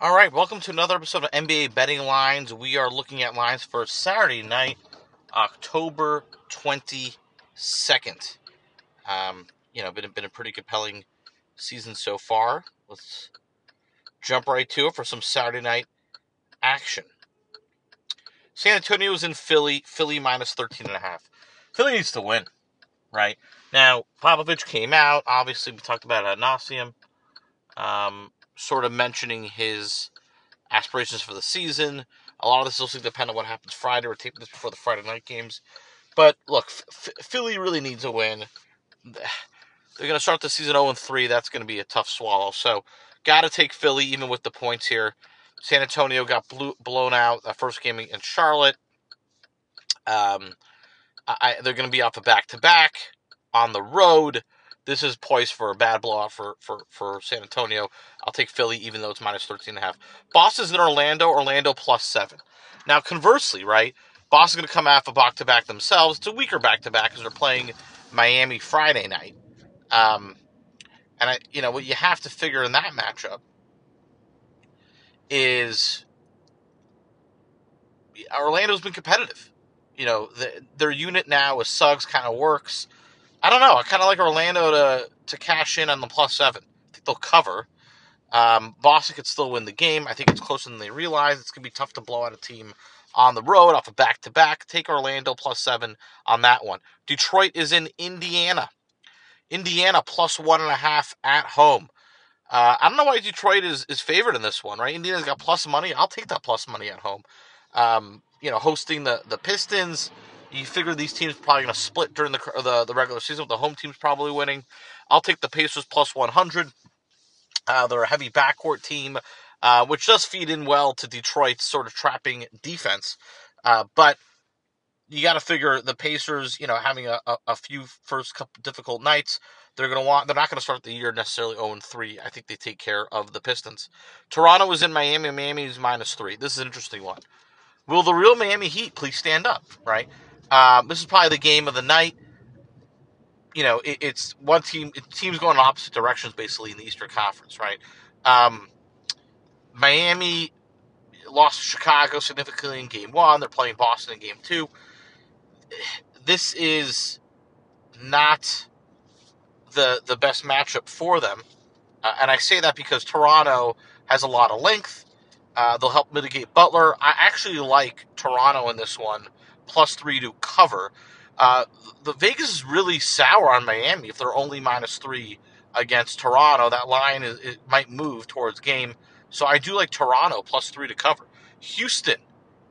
All right, welcome to another episode of NBA Betting Lines. We are looking at lines for Saturday night, October 22nd. Um, you know, been, been a pretty compelling season so far. Let's jump right to it for some Saturday night action. San Antonio is in Philly, Philly minus 13.5. Philly needs to win, right? Now, Popovich came out. Obviously, we talked about it ad. Um, sort of mentioning his aspirations for the season. A lot of this will also depend on what happens Friday. We're taping this before the Friday night games. But look, Philly really needs a win. They're going to start the season 0 3. That's going to be a tough swallow. So, got to take Philly even with the points here. San Antonio got blew, blown out that first game in Charlotte. Um, I, they're going to be off a back to back on the road. This is poised for a bad blowout for, for, for San Antonio. I'll take Philly, even though it's minus 13.5. Boston's in Orlando, Orlando plus 7. Now, conversely, right, Boston's going to come off a back to back themselves. It's a weaker back to back because they're playing Miami Friday night. Um, and, I, you know, what you have to figure in that matchup is Orlando's been competitive. You know, the, their unit now with Suggs kind of works. I don't know. I kind of like Orlando to to cash in on the plus seven. I think they'll cover. Um, Boston could still win the game. I think it's closer than they realize. It's gonna be tough to blow out a team on the road off a of back to back. Take Orlando plus seven on that one. Detroit is in Indiana. Indiana plus one and a half at home. Uh, I don't know why Detroit is, is favored in this one, right? Indiana's got plus money. I'll take that plus money at home. Um, you know, hosting the, the Pistons. You figure these teams probably going to split during the, the the regular season. The home teams probably winning. I'll take the Pacers plus 100. Uh, they're a heavy backcourt team, uh, which does feed in well to Detroit's sort of trapping defense. Uh, but you got to figure the Pacers, you know, having a, a, a few first couple difficult nights, they're going to want. They're not going to start the year necessarily 0 3. I think they take care of the Pistons. Toronto is in Miami. Miami is minus three. This is an interesting one. Will the real Miami Heat please stand up? Right. Um, this is probably the game of the night. You know, it, it's one team. It, teams going in opposite directions basically in the Eastern Conference, right? Um, Miami lost to Chicago significantly in Game One. They're playing Boston in Game Two. This is not the the best matchup for them, uh, and I say that because Toronto has a lot of length. Uh, they'll help mitigate Butler. I actually like Toronto in this one plus three to cover. Uh, the Vegas is really sour on Miami if they're only minus three against Toronto. That line is, it might move towards game. So I do like Toronto plus three to cover. Houston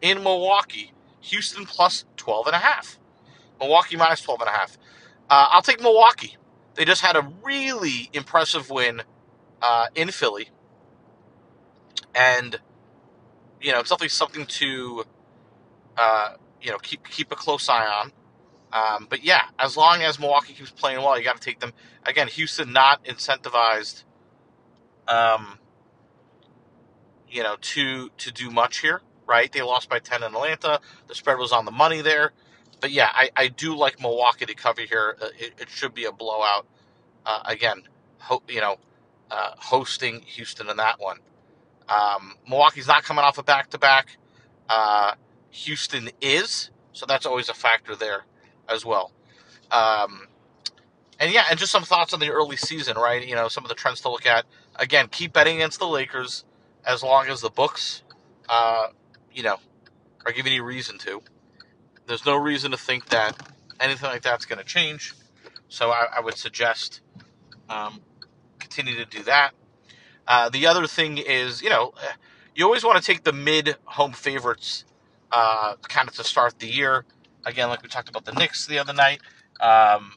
in Milwaukee. Houston plus 12 and a half. Milwaukee minus 12 and a half. Uh, I'll take Milwaukee. They just had a really impressive win uh, in Philly. And, you know, it's definitely something to uh, you know keep keep a close eye on. Um, but yeah, as long as Milwaukee keeps playing well, you got to take them. Again, Houston not incentivized, um, you know, to to do much here. Right? They lost by ten in Atlanta. The spread was on the money there. But yeah, I, I do like Milwaukee to cover here. Uh, it, it should be a blowout. Uh, again, ho- you know, uh, hosting Houston in that one. Um, Milwaukee's not coming off a back to back. Houston is. So that's always a factor there as well. Um, and yeah, and just some thoughts on the early season, right? You know, some of the trends to look at. Again, keep betting against the Lakers as long as the books, uh, you know, are giving you reason to. There's no reason to think that anything like that's going to change. So I, I would suggest um, continue to do that. Uh, the other thing is, you know, you always want to take the mid home favorites uh, kind of to start the year. Again, like we talked about the Knicks the other night. Um,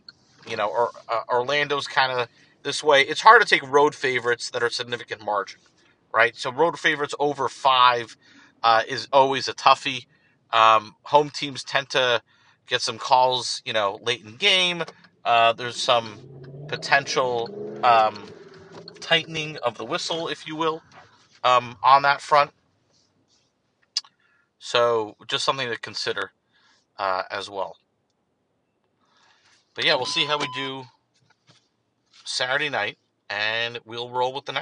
you know, or, uh, Orlando's kind of this way. It's hard to take road favorites that are significant margin, right? So road favorites over five uh, is always a toughie. Um, home teams tend to get some calls, you know, late in game. Uh, there's some potential um, tightening of the whistle, if you will, um, on that front. So just something to consider uh, as well. But yeah, we'll see how we do Saturday night, and we'll roll with the next.